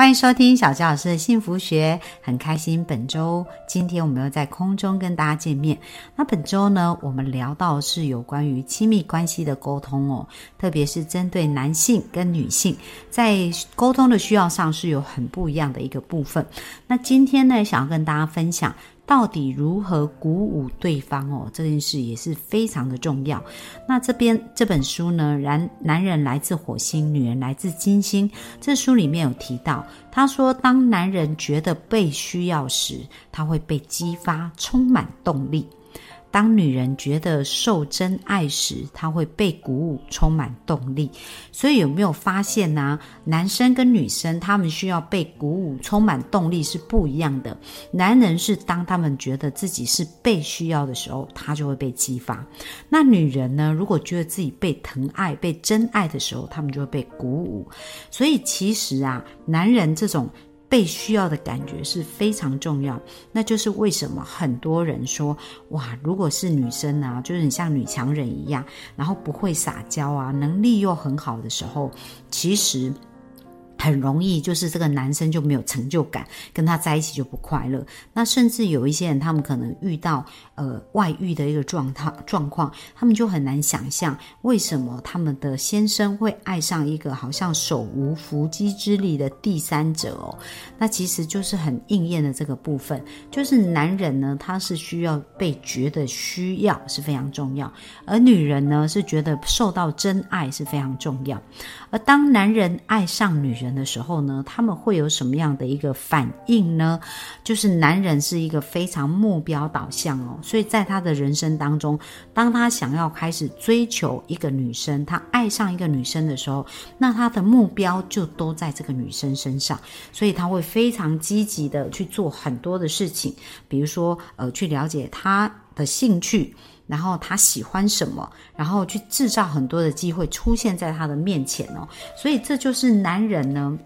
欢迎收听小纪老师的幸福学，很开心本周今天我们又在空中跟大家见面。那本周呢，我们聊到是有关于亲密关系的沟通哦，特别是针对男性跟女性在沟通的需要上是有很不一样的一个部分。那今天呢，想要跟大家分享。到底如何鼓舞对方哦？这件事也是非常的重要。那这边这本书呢，男男人来自火星，女人来自金星。这书里面有提到，他说，当男人觉得被需要时，他会被激发，充满动力。当女人觉得受真爱时，她会被鼓舞，充满动力。所以有没有发现呢？男生跟女生他们需要被鼓舞、充满动力是不一样的。男人是当他们觉得自己是被需要的时候，他就会被激发。那女人呢？如果觉得自己被疼爱、被真爱的时候，他们就会被鼓舞。所以其实啊，男人这种。被需要的感觉是非常重要，那就是为什么很多人说哇，如果是女生啊，就是你像女强人一样，然后不会撒娇啊，能力又很好的时候，其实。很容易，就是这个男生就没有成就感，跟他在一起就不快乐。那甚至有一些人，他们可能遇到呃外遇的一个状态状况，他们就很难想象为什么他们的先生会爱上一个好像手无缚鸡之力的第三者哦。那其实就是很应验的这个部分，就是男人呢，他是需要被觉得需要是非常重要，而女人呢是觉得受到真爱是非常重要。而当男人爱上女人，的时候呢，他们会有什么样的一个反应呢？就是男人是一个非常目标导向哦，所以在他的人生当中，当他想要开始追求一个女生，他爱上一个女生的时候，那他的目标就都在这个女生身上，所以他会非常积极的去做很多的事情，比如说呃，去了解他的兴趣。然后他喜欢什么，然后去制造很多的机会出现在他的面前哦，所以这就是男人呢，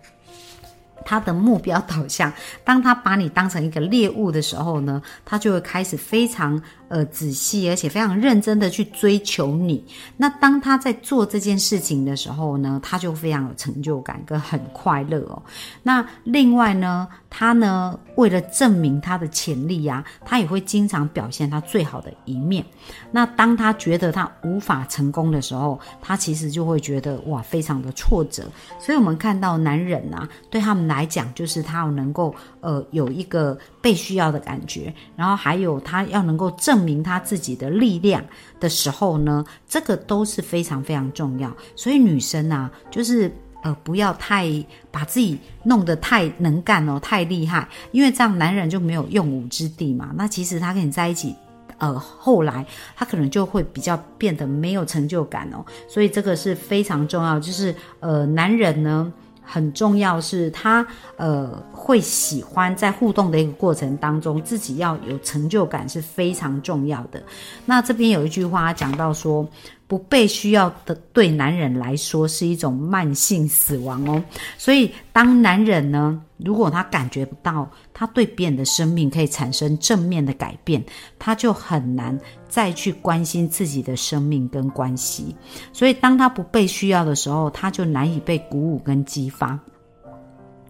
他的目标导向。当他把你当成一个猎物的时候呢，他就会开始非常。呃，仔细而且非常认真的去追求你。那当他在做这件事情的时候呢，他就非常有成就感跟很快乐哦。那另外呢，他呢为了证明他的潜力呀，他也会经常表现他最好的一面。那当他觉得他无法成功的时候，他其实就会觉得哇，非常的挫折。所以我们看到男人啊，对他们来讲，就是他要能够呃有一个被需要的感觉，然后还有他要能够证。明他自己的力量的时候呢，这个都是非常非常重要。所以女生啊，就是呃，不要太把自己弄得太能干哦，太厉害，因为这样男人就没有用武之地嘛。那其实他跟你在一起，呃，后来他可能就会比较变得没有成就感哦。所以这个是非常重要，就是呃，男人呢。很重要是他呃会喜欢在互动的一个过程当中，自己要有成就感是非常重要的。那这边有一句话讲到说。不被需要的，对男人来说是一种慢性死亡哦。所以，当男人呢，如果他感觉不到他对别人的生命可以产生正面的改变，他就很难再去关心自己的生命跟关系。所以，当他不被需要的时候，他就难以被鼓舞跟激发。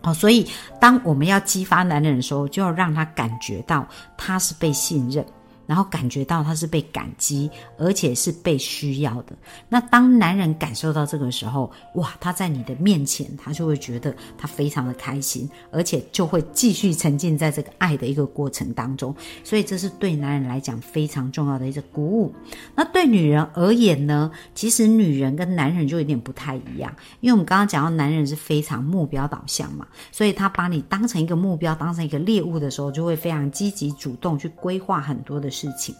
好，所以当我们要激发男人的时候，就要让他感觉到他是被信任。然后感觉到他是被感激，而且是被需要的。那当男人感受到这个时候，哇，他在你的面前，他就会觉得他非常的开心，而且就会继续沉浸在这个爱的一个过程当中。所以这是对男人来讲非常重要的一个鼓舞。那对女人而言呢？其实女人跟男人就有点不太一样，因为我们刚刚讲到男人是非常目标导向嘛，所以他把你当成一个目标，当成一个猎物的时候，就会非常积极主动去规划很多的。事情，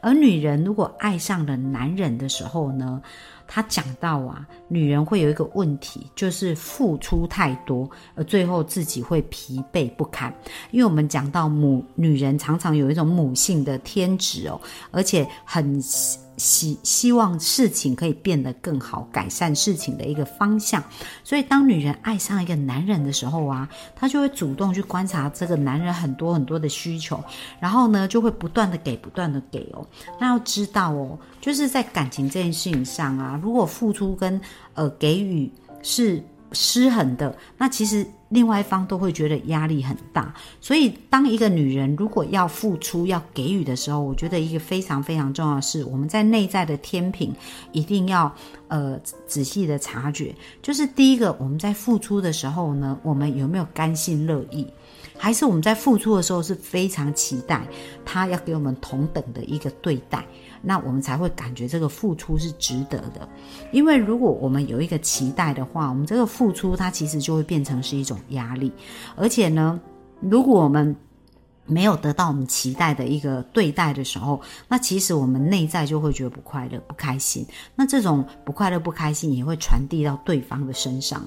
而女人如果爱上了男人的时候呢，她讲到啊，女人会有一个问题，就是付出太多，而最后自己会疲惫不堪。因为我们讲到母女人常常有一种母性的天职哦，而且很希希望事情可以变得更好，改善事情的一个方向。所以，当女人爱上一个男人的时候啊，她就会主动去观察这个男人很多很多的需求，然后呢，就会不断的给，不断的给哦。那要知道哦，就是在感情这件事情上啊，如果付出跟呃给予是失衡的，那其实。另外一方都会觉得压力很大，所以当一个女人如果要付出、要给予的时候，我觉得一个非常非常重要的是，我们在内在的天平一定要呃仔细的察觉。就是第一个，我们在付出的时候呢，我们有没有甘心乐意？还是我们在付出的时候是非常期待他要给我们同等的一个对待？那我们才会感觉这个付出是值得的，因为如果我们有一个期待的话，我们这个付出它其实就会变成是一种压力，而且呢，如果我们没有得到我们期待的一个对待的时候，那其实我们内在就会觉得不快乐、不开心。那这种不快乐、不开心也会传递到对方的身上。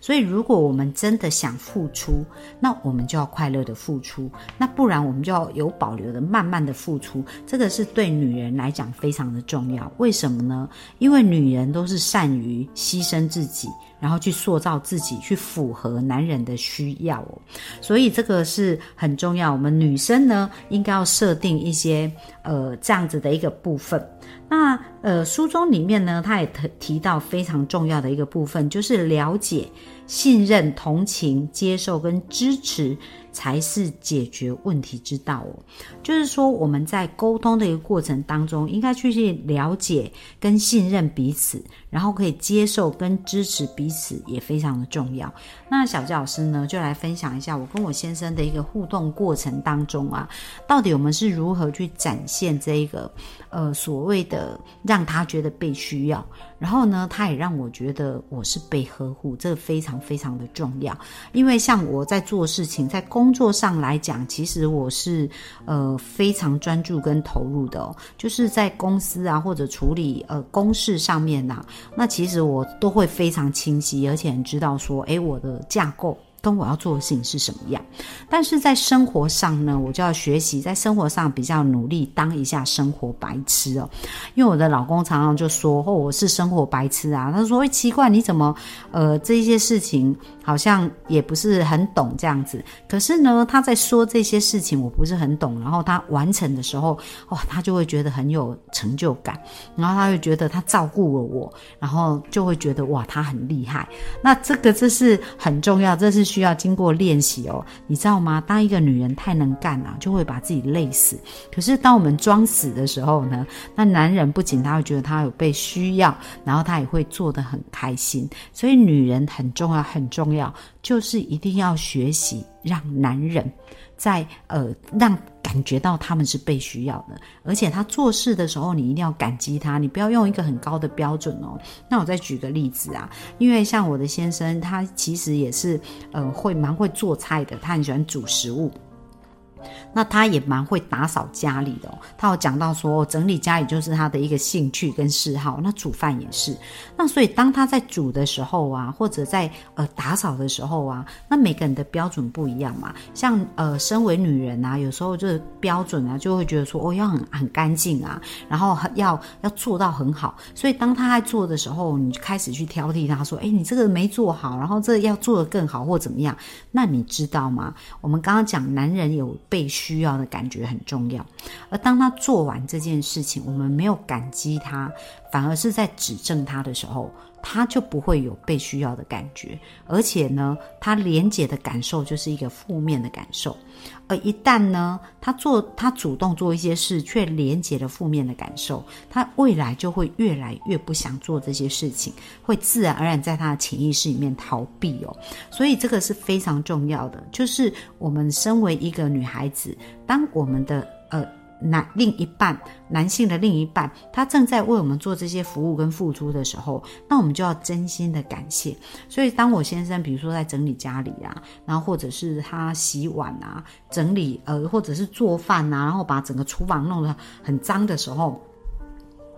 所以，如果我们真的想付出，那我们就要快乐的付出。那不然，我们就要有保留的慢慢的付出。这个是对女人来讲非常的重要。为什么呢？因为女人都是善于牺牲自己。然后去塑造自己，去符合男人的需要哦，所以这个是很重要。我们女生呢，应该要设定一些呃这样子的一个部分。那呃书中里面呢，他也提提到非常重要的一个部分，就是了解、信任、同情、接受跟支持。才是解决问题之道哦。就是说，我们在沟通的一个过程当中，应该去去了解跟信任彼此，然后可以接受跟支持彼此，也非常的重要。那小杰老师呢，就来分享一下我跟我先生的一个互动过程当中啊，到底我们是如何去展现这一个呃所谓的让他觉得被需要。然后呢，他也让我觉得我是被呵护，这个非常非常的重要。因为像我在做事情，在工作上来讲，其实我是呃非常专注跟投入的哦。就是在公司啊，或者处理呃公事上面呐，那其实我都会非常清晰，而且很知道说，哎，我的架构。跟我要做的事情是什么样？但是在生活上呢，我就要学习在生活上比较努力当一下生活白痴哦。因为我的老公常常就说：“哦，我是生活白痴啊。”他说：“会奇怪，你怎么呃这些事情好像也不是很懂这样子？可是呢，他在说这些事情我不是很懂，然后他完成的时候，哇，他就会觉得很有成就感，然后他会觉得他照顾了我，然后就会觉得哇，他很厉害。那这个这是很重要，这是。需要经过练习哦，你知道吗？当一个女人太能干了，就会把自己累死。可是当我们装死的时候呢？那男人不仅他会觉得他有被需要，然后他也会做得很开心。所以女人很重要，很重要，就是一定要学习让男人。在呃，让感觉到他们是被需要的，而且他做事的时候，你一定要感激他，你不要用一个很高的标准哦。那我再举个例子啊，因为像我的先生，他其实也是呃会蛮会做菜的，他很喜欢煮食物。那他也蛮会打扫家里的，他有讲到说整理家里就是他的一个兴趣跟嗜好。那煮饭也是，那所以当他在煮的时候啊，或者在呃打扫的时候啊，那每个人的标准不一样嘛。像呃身为女人啊，有时候就是标准啊，就会觉得说哦要很很干净啊，然后要要做到很好。所以当他在做的时候，你就开始去挑剔他说，哎，你这个没做好，然后这要做的更好或怎么样？那你知道吗？我们刚刚讲男人有。被需要的感觉很重要，而当他做完这件事情，我们没有感激他，反而是在指正他的时候，他就不会有被需要的感觉，而且呢，他连结的感受就是一个负面的感受。而一旦呢，他做他主动做一些事，却连接了负面的感受，他未来就会越来越不想做这些事情，会自然而然在他的潜意识里面逃避哦。所以这个是非常重要的，就是我们身为一个女孩子，当我们的呃。男另一半，男性的另一半，他正在为我们做这些服务跟付出的时候，那我们就要真心的感谢。所以，当我先生比如说在整理家里啊，然后或者是他洗碗啊，整理呃，或者是做饭啊，然后把整个厨房弄得很脏的时候，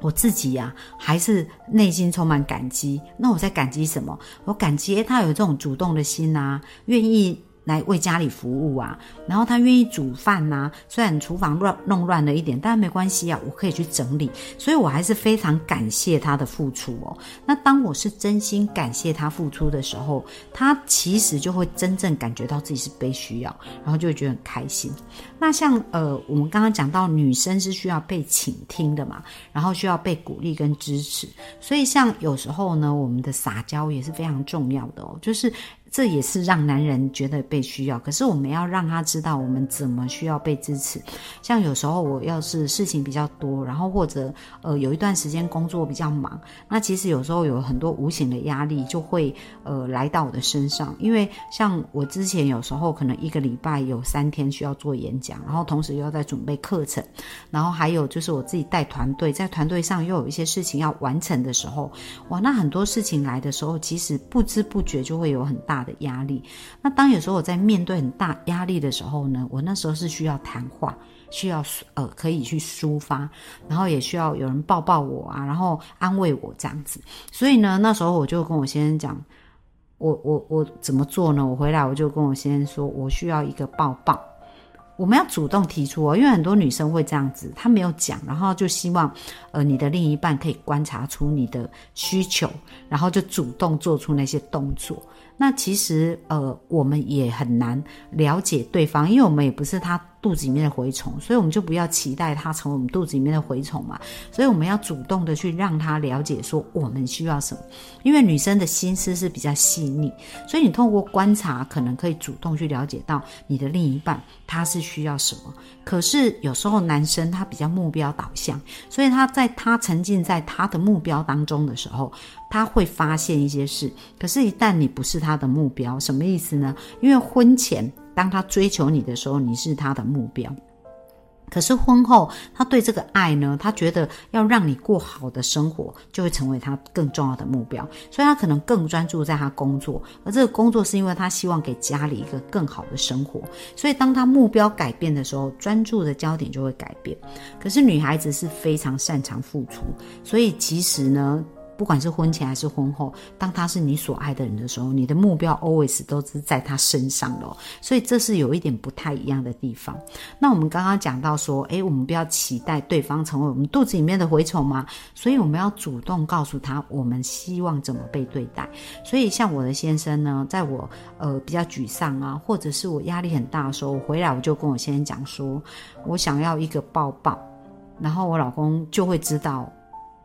我自己呀还是内心充满感激。那我在感激什么？我感激他有这种主动的心啊，愿意。来为家里服务啊，然后他愿意煮饭呐。虽然厨房乱弄乱了一点，但没关系啊，我可以去整理。所以我还是非常感谢他的付出哦。那当我是真心感谢他付出的时候，他其实就会真正感觉到自己是被需要，然后就会觉得很开心。那像呃，我们刚刚讲到女生是需要被倾听的嘛，然后需要被鼓励跟支持。所以像有时候呢，我们的撒娇也是非常重要的哦，就是。这也是让男人觉得被需要，可是我们要让他知道我们怎么需要被支持。像有时候我要是事情比较多，然后或者呃有一段时间工作比较忙，那其实有时候有很多无形的压力就会呃来到我的身上。因为像我之前有时候可能一个礼拜有三天需要做演讲，然后同时又要在准备课程，然后还有就是我自己带团队，在团队上又有一些事情要完成的时候，哇，那很多事情来的时候，其实不知不觉就会有很大。大的压力，那当有时候我在面对很大压力的时候呢，我那时候是需要谈话，需要呃可以去抒发，然后也需要有人抱抱我啊，然后安慰我这样子。所以呢，那时候我就跟我先生讲，我我我怎么做呢？我回来我就跟我先生说，我需要一个抱抱。我们要主动提出哦，因为很多女生会这样子，她没有讲，然后就希望，呃，你的另一半可以观察出你的需求，然后就主动做出那些动作。那其实，呃，我们也很难了解对方，因为我们也不是他。肚子里面的蛔虫，所以我们就不要期待他成为我们肚子里面的蛔虫嘛。所以我们要主动的去让他了解说我们需要什么，因为女生的心思是比较细腻，所以你透过观察，可能可以主动去了解到你的另一半他是需要什么。可是有时候男生他比较目标导向，所以他在他沉浸在他的目标当中的时候，他会发现一些事。可是，一旦你不是他的目标，什么意思呢？因为婚前。当他追求你的时候，你是他的目标。可是婚后，他对这个爱呢，他觉得要让你过好的生活，就会成为他更重要的目标。所以，他可能更专注在他工作，而这个工作是因为他希望给家里一个更好的生活。所以，当他目标改变的时候，专注的焦点就会改变。可是，女孩子是非常擅长付出，所以其实呢。不管是婚前还是婚后，当他是你所爱的人的时候，你的目标 always 都是在他身上的，所以这是有一点不太一样的地方。那我们刚刚讲到说，诶，我们不要期待对方成为我们肚子里面的蛔虫吗？所以我们要主动告诉他，我们希望怎么被对待。所以像我的先生呢，在我呃比较沮丧啊，或者是我压力很大的时候，我回来我就跟我先生讲说，我想要一个抱抱，然后我老公就会知道。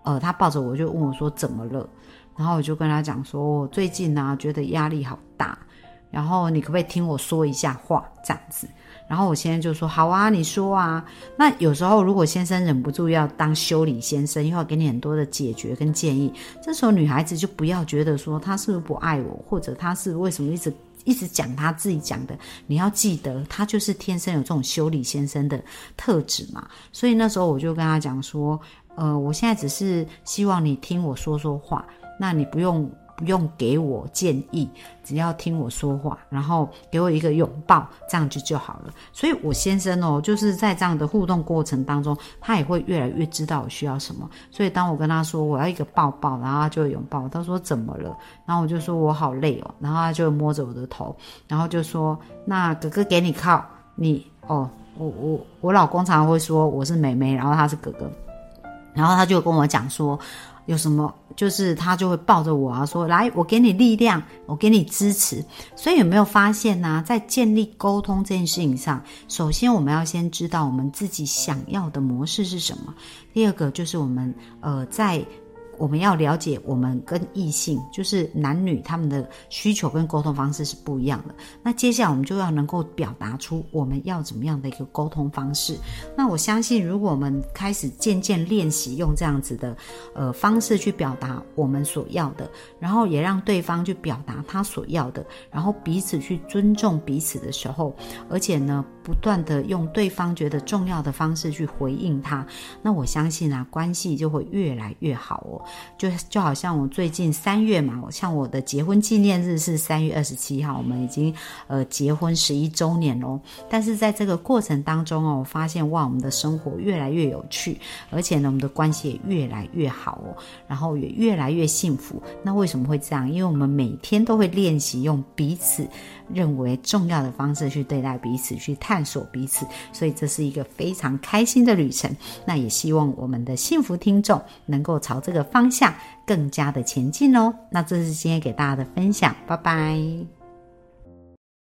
呃，他抱着我就问我说怎么了，然后我就跟他讲说，我最近呢觉得压力好大，然后你可不可以听我说一下话这样子？然后我先生就说好啊，你说啊。那有时候如果先生忍不住要当修理先生，又要给你很多的解决跟建议，这时候女孩子就不要觉得说他是不是不爱我，或者他是为什么一直一直讲他自己讲的。你要记得，他就是天生有这种修理先生的特质嘛。所以那时候我就跟他讲说。呃，我现在只是希望你听我说说话，那你不用不用给我建议，只要听我说话，然后给我一个拥抱，这样就就好了。所以，我先生哦，就是在这样的互动过程当中，他也会越来越知道我需要什么。所以，当我跟他说我要一个抱抱，然后他就拥抱。他说怎么了？然后我就说我好累哦，然后他就摸着我的头，然后就说那哥哥给你靠，你哦，我我我老公常常会说我是妹妹，然后他是哥哥。然后他就跟我讲说，有什么就是他就会抱着我啊，说来我给你力量，我给你支持。所以有没有发现呢？在建立沟通这件事情上，首先我们要先知道我们自己想要的模式是什么。第二个就是我们呃在。我们要了解，我们跟异性，就是男女，他们的需求跟沟通方式是不一样的。那接下来我们就要能够表达出我们要怎么样的一个沟通方式。那我相信，如果我们开始渐渐练习用这样子的呃方式去表达我们所要的，然后也让对方去表达他所要的，然后彼此去尊重彼此的时候，而且呢，不断的用对方觉得重要的方式去回应他，那我相信啊，关系就会越来越好哦。就就好像我最近三月嘛，像我的结婚纪念日是三月二十七号，我们已经呃结婚十一周年喽。但是在这个过程当中哦，我发现哇，我们的生活越来越有趣，而且呢，我们的关系也越来越好哦，然后也越来越幸福。那为什么会这样？因为我们每天都会练习用彼此认为重要的方式去对待彼此，去谈探索彼此，所以这是一个非常开心的旅程。那也希望我们的幸福听众能够朝这个方向更加的前进哦。那这是今天给大家的分享，拜拜。